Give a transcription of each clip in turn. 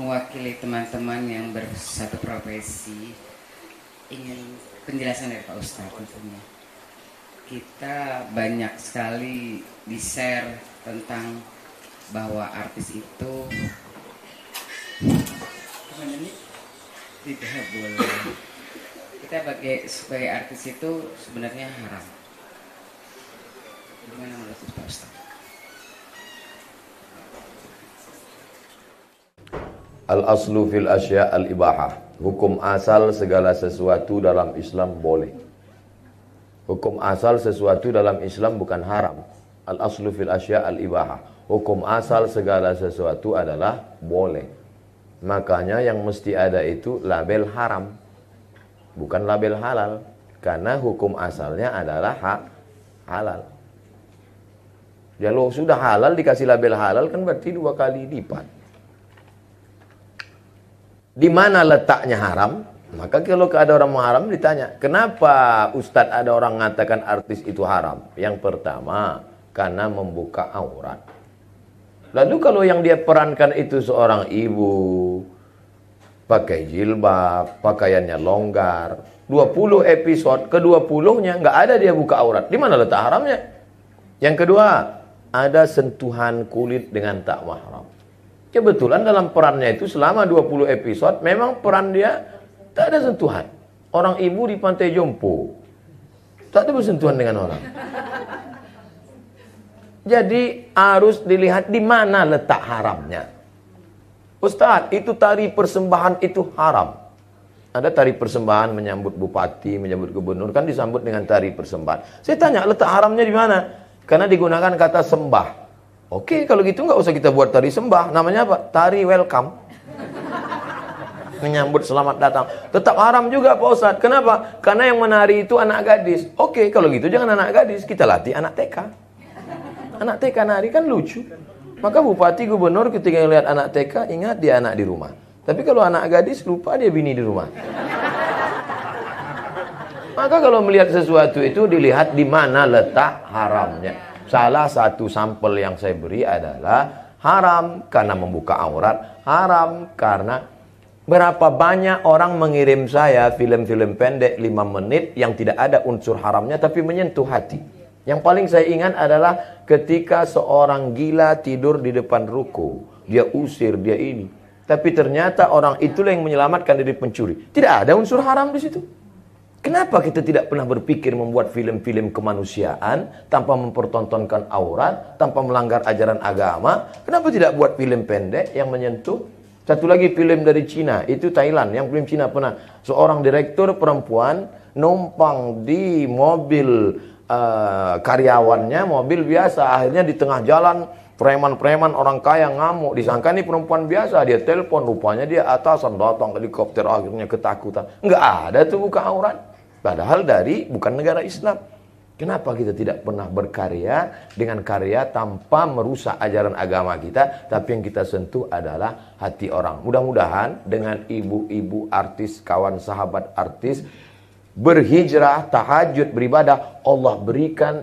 mewakili teman-teman yang bersatu profesi ingin penjelasan dari Pak Ustadz tentunya. Kita banyak sekali di-share tentang bahwa artis itu tidak boleh. Kita sebagai sebagai artis itu sebenarnya haram. Gimana menurut Pak Ustadz? Al aslu fil asya al ibahah. Hukum asal segala sesuatu dalam Islam boleh. Hukum asal sesuatu dalam Islam bukan haram. Al aslu fil asya al ibahah. Hukum asal segala sesuatu adalah boleh. Makanya yang mesti ada itu label haram. Bukan label halal. Karena hukum asalnya adalah hak halal. Kalau sudah halal dikasih label halal kan berarti dua kali lipat di mana letaknya haram? Maka kalau ada orang haram ditanya, kenapa Ustadz ada orang mengatakan artis itu haram? Yang pertama, karena membuka aurat. Lalu kalau yang dia perankan itu seorang ibu, pakai jilbab, pakaiannya longgar, 20 episode, ke-20-nya nggak ada dia buka aurat. Di mana letak haramnya? Yang kedua, ada sentuhan kulit dengan tak mahram. Kebetulan dalam perannya itu selama 20 episode memang peran dia tak ada sentuhan. Orang ibu di pantai Jompo. Tak ada bersentuhan dengan orang. Jadi harus dilihat di mana letak haramnya. Ustaz, itu tari persembahan itu haram. Ada tari persembahan menyambut bupati, menyambut gubernur kan disambut dengan tari persembahan. Saya tanya letak haramnya di mana? Karena digunakan kata sembah. Oke, kalau gitu nggak usah kita buat tari sembah. Namanya apa? Tari welcome. Menyambut selamat datang. Tetap haram juga Pak Ustadz. Kenapa? Karena yang menari itu anak gadis. Oke, kalau gitu jangan anak gadis. Kita latih anak TK. Anak TK nari kan lucu. Maka bupati gubernur ketika melihat anak TK ingat dia anak di rumah. Tapi kalau anak gadis lupa dia bini di rumah. Maka kalau melihat sesuatu itu dilihat di mana letak haramnya. Salah satu sampel yang saya beri adalah haram karena membuka aurat, haram karena berapa banyak orang mengirim saya film-film pendek 5 menit yang tidak ada unsur haramnya tapi menyentuh hati. Yang paling saya ingat adalah ketika seorang gila tidur di depan ruko, dia usir, dia ini. Tapi ternyata orang itulah yang menyelamatkan diri pencuri. Tidak ada unsur haram di situ. Kenapa kita tidak pernah berpikir membuat film-film kemanusiaan tanpa mempertontonkan aurat, tanpa melanggar ajaran agama? Kenapa tidak buat film pendek yang menyentuh? Satu lagi film dari Cina, itu Thailand. Yang film Cina pernah seorang direktur perempuan numpang di mobil uh, karyawannya, mobil biasa. Akhirnya di tengah jalan preman-preman orang kaya ngamuk. Disangka ini perempuan biasa, dia telepon rupanya dia atasan datang helikopter akhirnya ketakutan. Enggak ada tuh buka aurat. Padahal dari bukan negara Islam. Kenapa kita tidak pernah berkarya dengan karya tanpa merusak ajaran agama kita, tapi yang kita sentuh adalah hati orang. Mudah-mudahan dengan ibu-ibu artis, kawan sahabat artis berhijrah, tahajud, beribadah, Allah berikan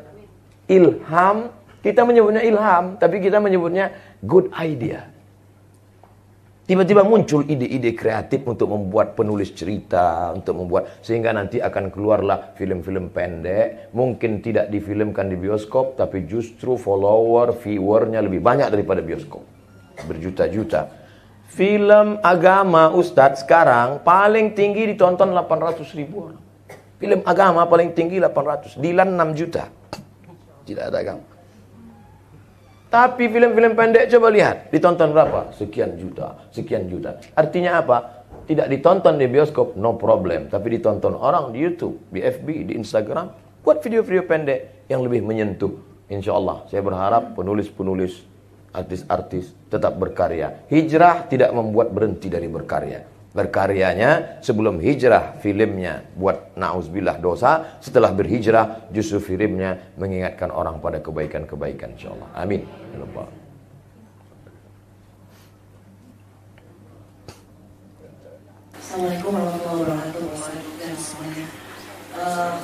ilham. Kita menyebutnya ilham, tapi kita menyebutnya good idea. Tiba-tiba muncul ide-ide kreatif untuk membuat penulis cerita, untuk membuat sehingga nanti akan keluarlah film-film pendek, mungkin tidak difilmkan di bioskop tapi justru follower, viewernya lebih banyak daripada bioskop. Berjuta-juta. Film agama Ustadz sekarang paling tinggi ditonton 800 ribu orang. Film agama paling tinggi 800. Dilan 6 juta. Tidak ada agama. Tapi film-film pendek coba lihat, ditonton berapa? Sekian juta, sekian juta. Artinya apa? Tidak ditonton di bioskop, no problem. Tapi ditonton orang di YouTube, di FB, di Instagram. Buat video-video pendek yang lebih menyentuh. Insya Allah, saya berharap penulis-penulis, artis-artis tetap berkarya. Hijrah tidak membuat berhenti dari berkarya berkaryanya sebelum hijrah filmnya buat nauzubillah dosa. Setelah berhijrah justru filmnya mengingatkan orang pada kebaikan-kebaikan insyaallah. Amin. Ya Assalamualaikum warahmatullahi wabarakatuh. Dan semuanya uh,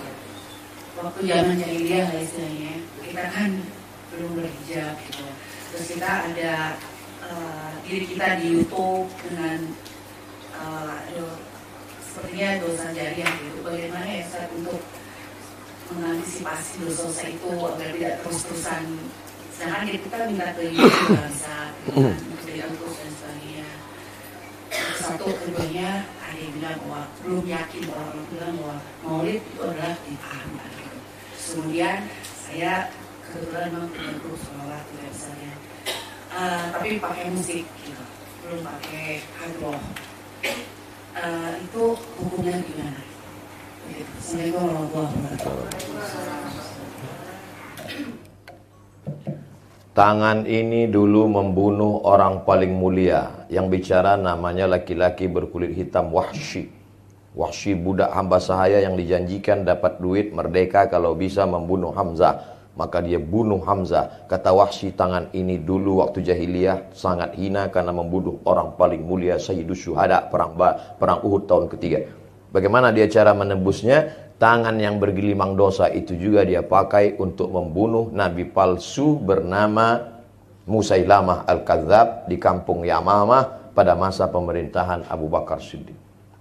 waktu zaman jahiliyah lah istilahnya. Kita kan belum berhijab gitu. Terus kita ada uh, diri kita di YouTube dengan uh, aduh, sepertinya dosa jariah gitu. Bagaimana ya Ustaz untuk mengantisipasi dosa-dosa itu agar tidak terus-terusan. Sedangkan kita minta ke bangsa untuk terus dan sebagainya. Satu keduanya ada yang bilang bahwa belum yakin bahwa orang bilang bahwa maulid itu adalah dipahami gitu. kemudian saya kebetulan memang punya grup sholat tidak misalnya uh, tapi pakai musik gitu. Belum pakai hardrock uh, itu hukumnya gimana Assalamualaikum warahmatullahi. Tangan ini dulu membunuh orang paling mulia. Yang bicara namanya laki-laki berkulit hitam Wahsy. Wahsy budak hamba sahaya yang dijanjikan dapat duit merdeka kalau bisa membunuh Hamzah. Maka dia bunuh Hamzah. Kata Wahsy tangan ini dulu waktu jahiliyah sangat hina karena membunuh orang paling mulia Sayyidus Syuhada perang, perang Uhud tahun ketiga. Bagaimana dia cara menebusnya? Tangan yang bergelimang dosa itu juga dia pakai untuk membunuh nabi palsu bernama Musailamah Al-Kadzab di kampung Yamamah pada masa pemerintahan Abu Bakar Siddiq.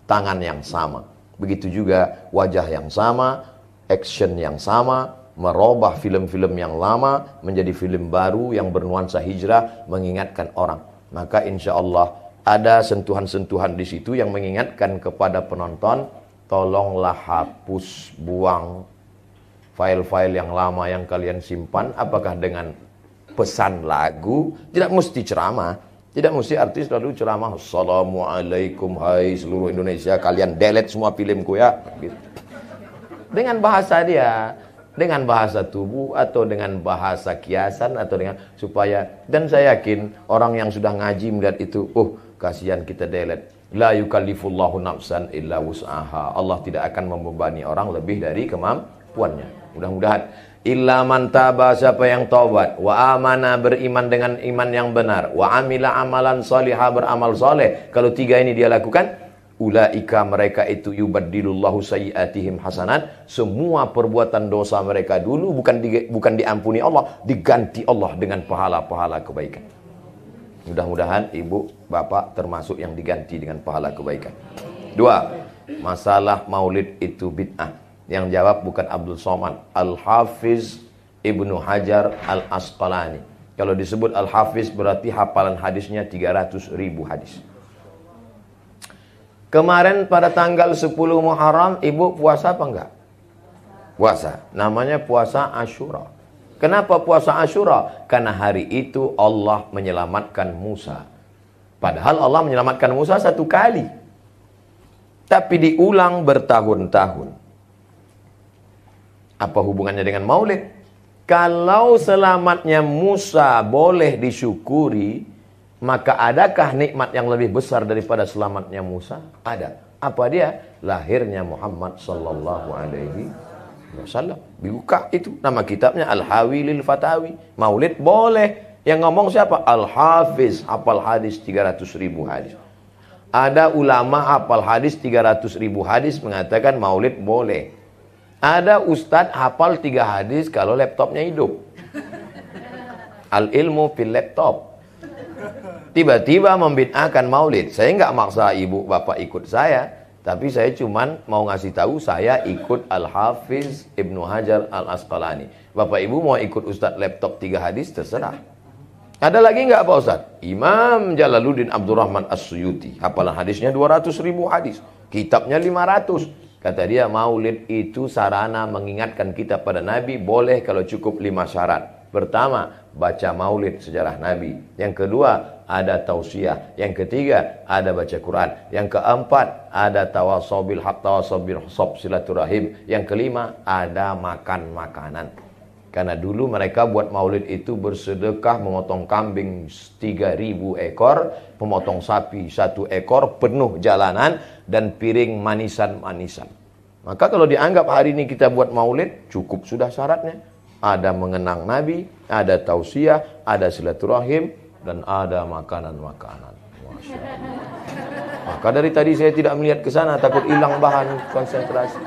Tangan yang sama. Begitu juga wajah yang sama, action yang sama, merubah film-film yang lama menjadi film baru yang bernuansa hijrah mengingatkan orang. Maka insya Allah ada sentuhan-sentuhan di situ yang mengingatkan kepada penonton tolonglah hapus buang file-file yang lama yang kalian simpan apakah dengan pesan lagu tidak mesti ceramah tidak mesti artis lalu ceramah Assalamualaikum hai seluruh Indonesia kalian delete semua filmku ya gitu. dengan bahasa dia dengan bahasa tubuh atau dengan bahasa kiasan atau dengan supaya dan saya yakin orang yang sudah ngaji melihat itu oh kasihan kita delete La yukallifullahu nafsan illa wus'aha. Allah tidak akan membebani orang lebih dari kemampuannya. Mudah-mudahan. Illa man taba siapa yang taubat. Wa amana beriman dengan iman yang benar. Wa amila amalan salihah beramal saleh. Kalau tiga ini dia lakukan ulaika mereka itu yubaddilullahu sayyiatihim hasanat semua perbuatan dosa mereka dulu bukan di, bukan diampuni Allah diganti Allah dengan pahala-pahala kebaikan Mudah-mudahan ibu, bapak termasuk yang diganti dengan pahala kebaikan. Dua, masalah maulid itu bid'ah. Yang jawab bukan Abdul Somad, Al-Hafiz Ibnu Hajar Al-Asqalani. Kalau disebut Al-Hafiz berarti hafalan hadisnya 300 ribu hadis. Kemarin pada tanggal 10 Muharram, ibu puasa apa enggak? Puasa. Namanya puasa Ashura. Kenapa puasa Ashura? Karena hari itu Allah menyelamatkan Musa. Padahal Allah menyelamatkan Musa satu kali. Tapi diulang bertahun-tahun. Apa hubungannya dengan maulid? Kalau selamatnya Musa boleh disyukuri, maka adakah nikmat yang lebih besar daripada selamatnya Musa? Ada. Apa dia? Lahirnya Muhammad sallallahu alaihi wasallam. Dibuka itu nama kitabnya Al-Hawi lil Fatawi. Maulid boleh. Yang ngomong siapa? Al-Hafiz, hafal hadis 300 ribu hadis. Ada ulama hafal hadis 300 ribu hadis mengatakan maulid boleh. Ada ustadz hafal 3 hadis kalau laptopnya hidup. Al-ilmu fil laptop. Tiba-tiba membid'ahkan maulid. Saya nggak maksa ibu bapak ikut saya. Tapi saya cuman mau ngasih tahu saya ikut Al-Hafiz Ibnu Hajar Al-Asqalani. Bapak Ibu mau ikut Ustadz laptop tiga hadis terserah. Ada lagi nggak Pak Ustadz? Imam Jalaluddin Abdurrahman As-Suyuti. Hafalan hadisnya 200 ribu hadis. Kitabnya 500. Kata dia maulid itu sarana mengingatkan kita pada Nabi boleh kalau cukup lima syarat. Pertama, baca maulid sejarah Nabi. Yang kedua, ada tausiah. Yang ketiga, ada baca Quran. Yang keempat, ada tawasobil hak tawasobil sob silaturahim. Yang kelima, ada makan makanan. Karena dulu mereka buat maulid itu bersedekah memotong kambing 3000 ekor, memotong sapi satu ekor, penuh jalanan, dan piring manisan-manisan. Maka kalau dianggap hari ini kita buat maulid, cukup sudah syaratnya. Ada mengenang Nabi, ada tausiah, ada silaturahim, dan ada makanan-makanan. Maka dari tadi saya tidak melihat ke sana takut hilang bahan konsentrasi.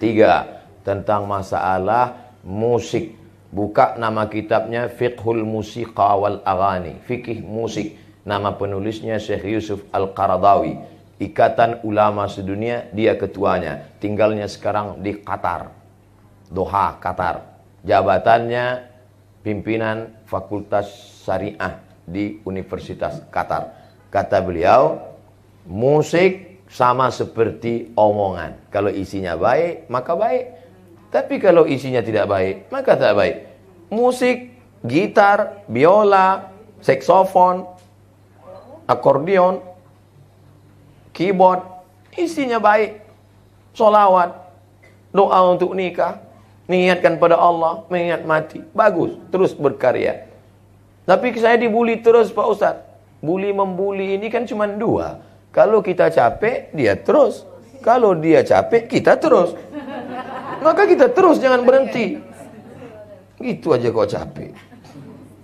Tiga, tentang masalah musik. Buka nama kitabnya Fiqhul Musiqa wal Aghani, fikih musik. Nama penulisnya Syekh Yusuf Al-Qaradawi. Ikatan Ulama Sedunia, dia ketuanya. Tinggalnya sekarang di Qatar. Doha, Qatar. Jabatannya pimpinan Fakultas Syariah di Universitas Qatar. Kata beliau, musik sama seperti omongan. Kalau isinya baik, maka baik. Tapi kalau isinya tidak baik, maka tak baik. Musik, gitar, biola, saksofon, akordeon, keyboard, isinya baik. Solawat, doa untuk nikah, niatkan pada Allah, mengingat mati. Bagus, terus berkarya. Tapi saya dibully terus Pak Ustadz. Bully membuli ini kan cuma dua. Kalau kita capek, dia terus. Kalau dia capek, kita terus. Maka kita terus, jangan berhenti. Gitu aja kok capek.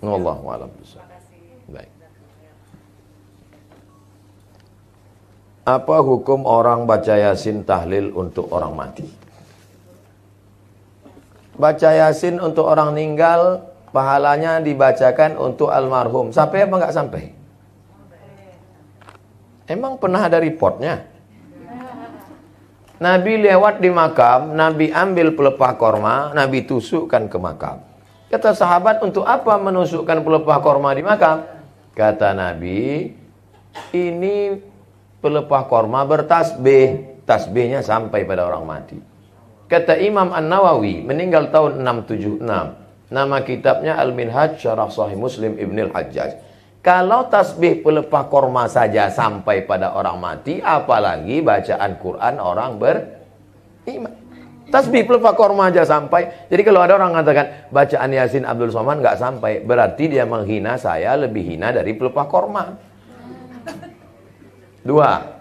Allah a'lam Baik. Apa hukum orang baca yasin tahlil untuk orang mati? Baca yasin untuk orang meninggal pahalanya dibacakan untuk almarhum. Sampai apa enggak sampai? Emang pernah ada reportnya? Nabi lewat di makam, Nabi ambil pelepah korma, Nabi tusukkan ke makam. Kata sahabat, untuk apa menusukkan pelepah korma di makam? Kata Nabi, ini pelepah korma bertasbih. Tasbihnya sampai pada orang mati. Kata Imam An-Nawawi, meninggal tahun 676. Nama kitabnya Al-Minhaj Syarah Sahih Muslim Ibn Al-Hajjaj. Kalau tasbih pelepah korma saja sampai pada orang mati, apalagi bacaan Quran orang beriman. Tasbih pelepah korma aja sampai. Jadi kalau ada orang mengatakan bacaan Yasin Abdul Somad nggak sampai, berarti dia menghina saya lebih hina dari pelepah korma. Dua,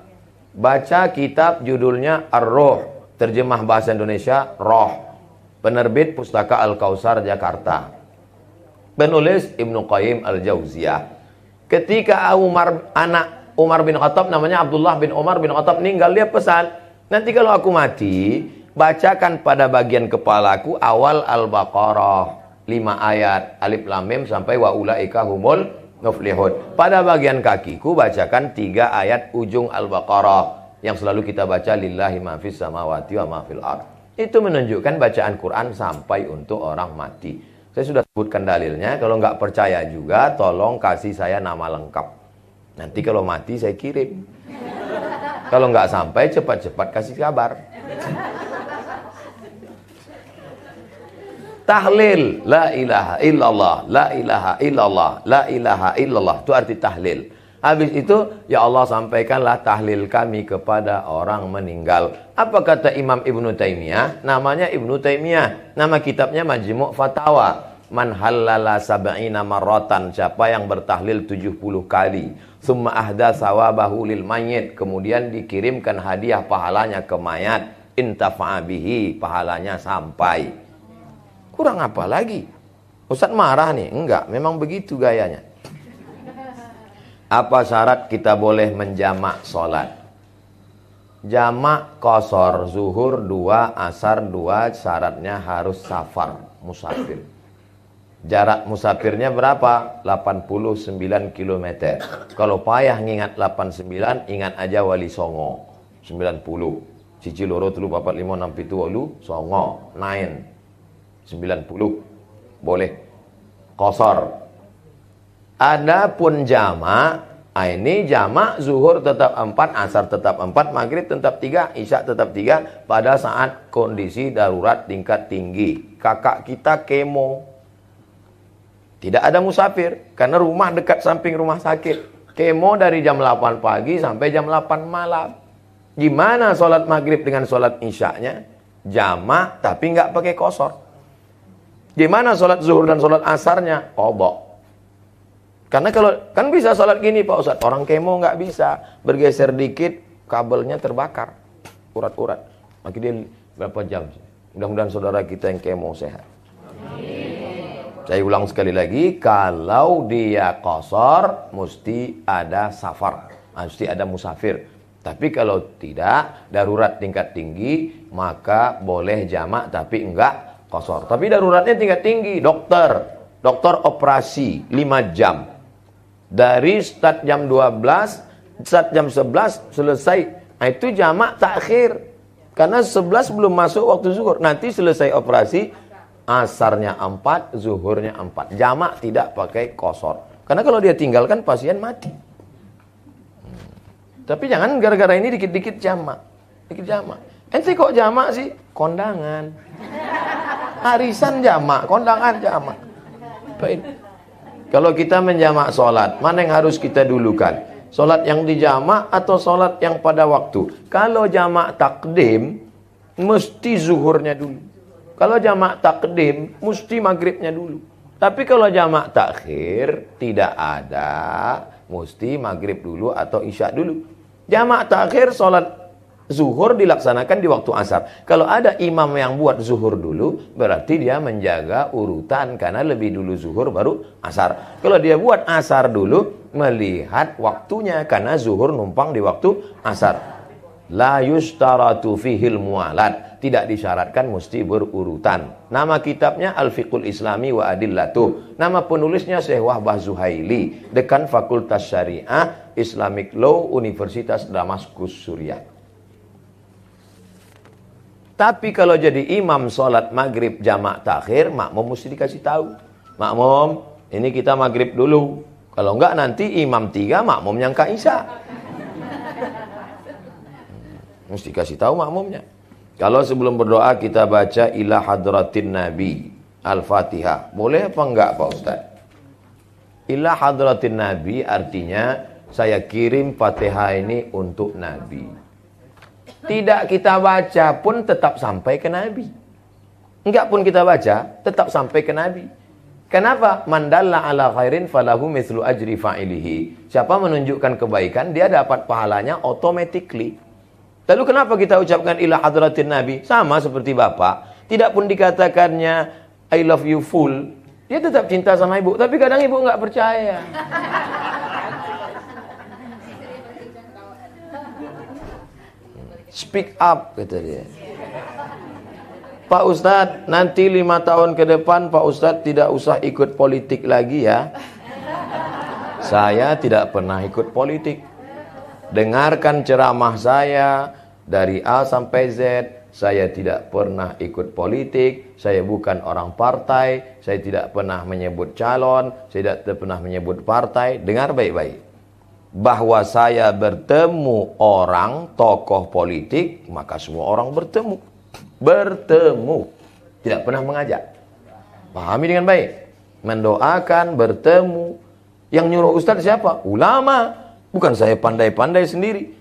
baca kitab judulnya Ar-Ruh, terjemah bahasa Indonesia Roh penerbit Pustaka Al-Kausar Jakarta. Penulis Ibnu Qayyim Al-Jauziyah. Ketika Umar anak Umar bin Khattab namanya Abdullah bin Umar bin Khattab meninggal dia pesan, nanti kalau aku mati, bacakan pada bagian kepalaku awal Al-Baqarah. lima ayat alif lam mim sampai wa ulaika humul muflihun. Pada bagian kakiku bacakan tiga ayat ujung Al-Baqarah yang selalu kita baca lillahi ma fis samawati wa ma fil. Itu menunjukkan bacaan Quran sampai untuk orang mati. Saya sudah sebutkan dalilnya. Kalau nggak percaya juga, tolong kasih saya nama lengkap. Nanti kalau mati saya kirim. Kalau nggak sampai, cepat-cepat kasih kabar. Tahlil, la ilaha illallah, la ilaha illallah, la ilaha illallah. Itu arti tahlil. Habis itu, ya Allah sampaikanlah tahlil kami kepada orang meninggal. Apa kata Imam Ibnu Taimiyah? Namanya Ibnu Taimiyah. Nama kitabnya Majmu' Fatawa. Man halala sab'ina marratan. Siapa yang bertahlil 70 kali. Summa ahda sawabahu lil mayit. Kemudian dikirimkan hadiah pahalanya ke mayat. Intafa'a bihi. Pahalanya sampai. Kurang apa lagi? Ustaz marah nih? Enggak, memang begitu gayanya. Apa syarat kita boleh menjamak sholat? Jamak kosor, zuhur dua, asar dua, syaratnya harus safar, musafir. Jarak musafirnya berapa? 89 km. Kalau payah ngingat 89, ingat aja Wali Songo. 90. Cici loro telu papat lima enam pitu walu songo nine 90 boleh kosor Adapun jamak, ah, ini jamak zuhur tetap empat, asar tetap empat, maghrib tetap tiga, isya tetap tiga pada saat kondisi darurat tingkat tinggi. Kakak kita kemo. Tidak ada musafir karena rumah dekat samping rumah sakit. Kemo dari jam 8 pagi sampai jam 8 malam. Gimana sholat maghrib dengan sholat isyaknya? Jamak tapi nggak pakai kosor. Gimana sholat zuhur dan sholat asarnya? Kobok. Karena kalau kan bisa sholat gini Pak Ustadz, orang kemo nggak bisa bergeser dikit kabelnya terbakar, urat-urat. Maka dia berapa jam? Mudah-mudahan saudara kita yang kemo sehat. Saya ulang sekali lagi, kalau dia kosor, mesti ada safar, mesti ada musafir. Tapi kalau tidak, darurat tingkat tinggi, maka boleh jamak tapi enggak kosor. Tapi daruratnya tingkat tinggi, dokter, dokter operasi 5 jam. Dari start jam 12, start jam 11 selesai. Nah, itu jamak takhir. Karena 11 belum masuk waktu zuhur. Nanti selesai operasi, asarnya 4, zuhurnya 4. Jamak tidak pakai kosor. Karena kalau dia tinggalkan pasien mati. Hmm. Tapi jangan gara-gara ini dikit-dikit jamak. Dikit jamak. Ente kok jamak sih? Kondangan. Arisan jamak, kondangan jamak. Baik. Kalau kita menjamak sholat, mana yang harus kita dulukan? Sholat yang dijamak atau sholat yang pada waktu? Kalau jamak takdim, mesti zuhurnya dulu. Kalau jamak takdim, mesti maghribnya dulu. Tapi kalau jamak takhir, tidak ada. Mesti maghrib dulu atau isya dulu. Jamak takhir, sholat zuhur dilaksanakan di waktu asar. Kalau ada imam yang buat zuhur dulu, berarti dia menjaga urutan karena lebih dulu zuhur baru asar. Kalau dia buat asar dulu, melihat waktunya karena zuhur numpang di waktu asar. La yustaratu fihil mualat. Tidak disyaratkan mesti berurutan. Nama kitabnya Al-Fiqhul Islami wa Adillatuh. Nama penulisnya Syekh Wahbah Zuhaili. Dekan Fakultas Syariah Islamic Law Universitas Damaskus Suriah. Tapi kalau jadi imam sholat maghrib jamak takhir, makmum mesti dikasih tahu. Makmum, ini kita maghrib dulu. Kalau enggak nanti imam tiga, makmum yang isya. Mesti kasih tahu makmumnya. Kalau sebelum berdoa kita baca ila hadratin nabi al-fatihah. Boleh apa enggak Pak Ustaz? Ila hadratin nabi artinya saya kirim fatihah ini untuk nabi. Tidak kita baca pun tetap sampai ke Nabi. Enggak pun kita baca, tetap sampai ke Nabi. Kenapa? Mandalla ala khairin falahu mislu ajri fa'ilihi. Siapa menunjukkan kebaikan, dia dapat pahalanya automatically. Lalu kenapa kita ucapkan ila hadratin Nabi? Sama seperti Bapak. Tidak pun dikatakannya I love you full. Dia tetap cinta sama ibu. Tapi kadang ibu nggak percaya. Speak up, kata dia. Pak Ustadz, nanti lima tahun ke depan Pak Ustadz tidak usah ikut politik lagi ya. Saya tidak pernah ikut politik. Dengarkan ceramah saya dari A sampai Z. Saya tidak pernah ikut politik. Saya bukan orang partai. Saya tidak pernah menyebut calon. Saya tidak pernah menyebut partai. Dengar baik-baik bahwa saya bertemu orang tokoh politik, maka semua orang bertemu. Bertemu. Tidak pernah mengajak. Pahami dengan baik. Mendoakan, bertemu. Yang nyuruh Ustaz siapa? Ulama. Bukan saya pandai-pandai sendiri.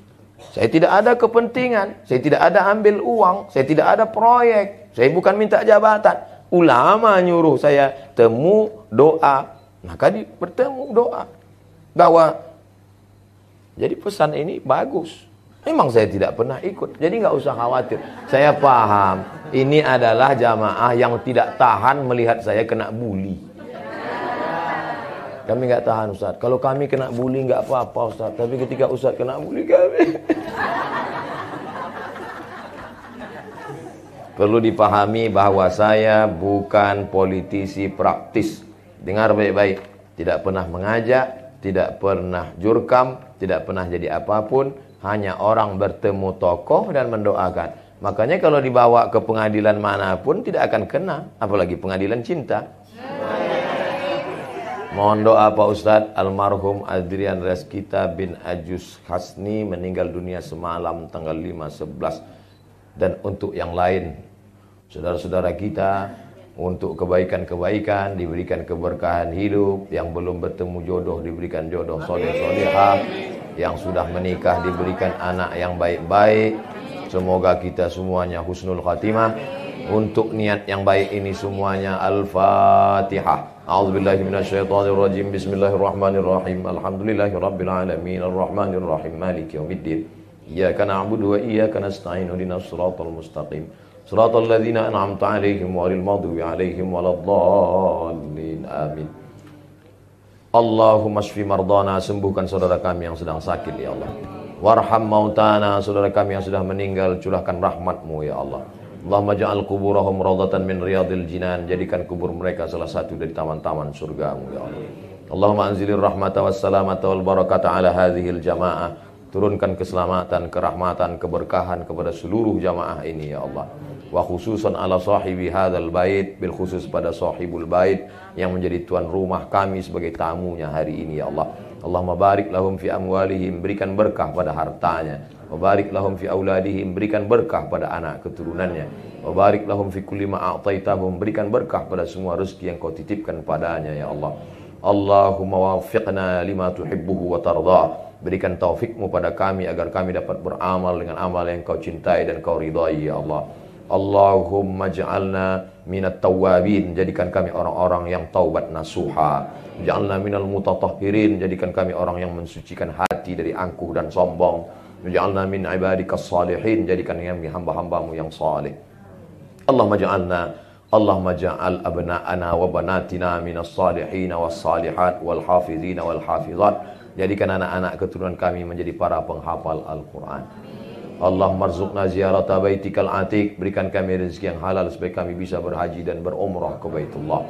Saya tidak ada kepentingan. Saya tidak ada ambil uang. Saya tidak ada proyek. Saya bukan minta jabatan. Ulama nyuruh saya temu, doa. Maka di, bertemu, doa. Bahwa jadi pesan ini bagus. Memang saya tidak pernah ikut, jadi nggak usah khawatir. Saya paham, ini adalah jamaah yang tidak tahan melihat saya kena bully. Kami nggak tahan Ustaz. Kalau kami kena bully nggak apa-apa Ustaz. Tapi ketika Ustaz kena bully kami. Perlu dipahami bahwa saya bukan politisi praktis. Dengar baik-baik. Tidak pernah mengajak, tidak pernah jurkam, tidak pernah jadi apa pun, hanya orang bertemu tokoh dan mendoakan. Makanya kalau dibawa ke pengadilan mana pun tidak akan kena, apalagi pengadilan cinta. Mohon doa Pak Ustadz almarhum Adrian Reskita bin Ajus Hasni meninggal dunia semalam tanggal 5 11 dan untuk yang lain saudara-saudara kita untuk kebaikan-kebaikan diberikan keberkahan hidup yang belum bertemu jodoh diberikan jodoh soleh solehah yang sudah menikah diberikan anak yang baik-baik. Semoga kita semuanya husnul khatimah. Untuk niat yang baik ini semuanya Al-Fatihah. A'udzubillahi minasyaitonirrajim. Bismillahirrahmanirrahim. Alhamdulillahirabbil alamin arrahmanir rahim maliki yaumiddin. Iyyaka na'budu wa iyyaka nasta'in. Ihdinas siratal mustaqim. Siratal ladzina an'amta 'alaihim ghairil maghdubi 'alaihim waladdallin. Amin. Allahumma shfi mardana sembuhkan saudara kami yang sedang sakit ya Allah. Warham mautana saudara kami yang sudah meninggal curahkan rahmatmu ya Allah. Allahumma ja'al kuburahum rawdatan min riyadil jinan. Jadikan kubur mereka salah satu dari taman-taman surgamu ya Allah. Allahumma anzilir rahmata wassalamata wal barakata ala hadhil jamaah. Turunkan keselamatan, kerahmatan, keberkahan kepada seluruh jamaah ini ya Allah. Wa khususan ala sahibi hadzal bait, bil khusus pada sahibul bait yang menjadi tuan rumah kami sebagai tamunya hari ini ya Allah. Allahumma barik lahum fi amwalihim, berikan berkah pada hartanya. Wa barik lahum fi auladihim, berikan berkah pada anak keturunannya. Wa barik lahum fi kulli ma a'taitahum, berikan berkah pada semua rezeki yang kau titipkan padanya ya Allah. Allahumma wafiqna lima tuhibbuhu wa tardah. Berikan taufikmu pada kami agar kami dapat beramal dengan amal yang kau cintai dan kau ridai ya Allah. Allahumma ja'alna minat tawabin Jadikan kami orang-orang yang taubat nasuha. Ja'alna minal mutatahhirin. Jadikan kami orang yang mensucikan hati dari angkuh dan sombong. Ja'alna min ibadikas salihin. Jadikan kami hamba-hambamu yang salih. Allahumma ja'alna Allahumma ja'al abna'ana wa banatina minas salihin was salihat wal hafizin wal hafizat Jadikan anak-anak keturunan kami menjadi para penghafal Al-Quran. Allah marzuqna ziyarata baitikal atik. Berikan kami rezeki yang halal supaya kami bisa berhaji dan berumrah ke Baitullah.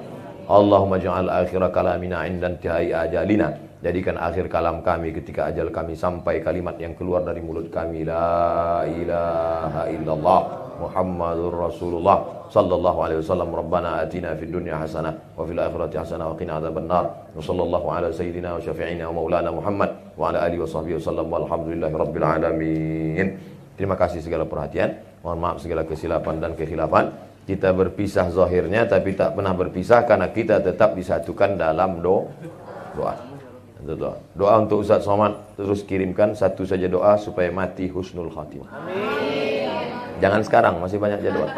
Allahumma ja'al akhir kalamina indan tihai ajalina. Jadikan akhir kalam kami ketika ajal kami sampai kalimat yang keluar dari mulut kami. La ilaha illallah. Muhammadur Rasulullah sallallahu alaihi wasallam. Rabbana atina fid dunya hasanah wa fil akhirati hasanah wa qina adzabannar. Wa sallallahu ala sayyidina wa syafi'ina wa maulana Muhammad wa ala alihi wa sahbihi wasallam. Walhamdulillahi rabbil alamin. Terima kasih segala perhatian. Mohon maaf segala kesilapan dan kekhilafan. Kita berpisah zahirnya tapi tak pernah berpisah Karena kita tetap disatukan dalam do doa. Doa. doa untuk Ustaz Somad terus kirimkan satu saja doa supaya mati husnul khatimah. Amin. Jangan sekarang, masih banyak jadwal.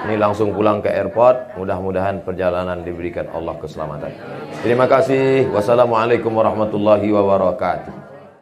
Ini langsung pulang ke airport. Mudah-mudahan perjalanan diberikan Allah keselamatan. Terima kasih. Wassalamualaikum warahmatullahi wabarakatuh.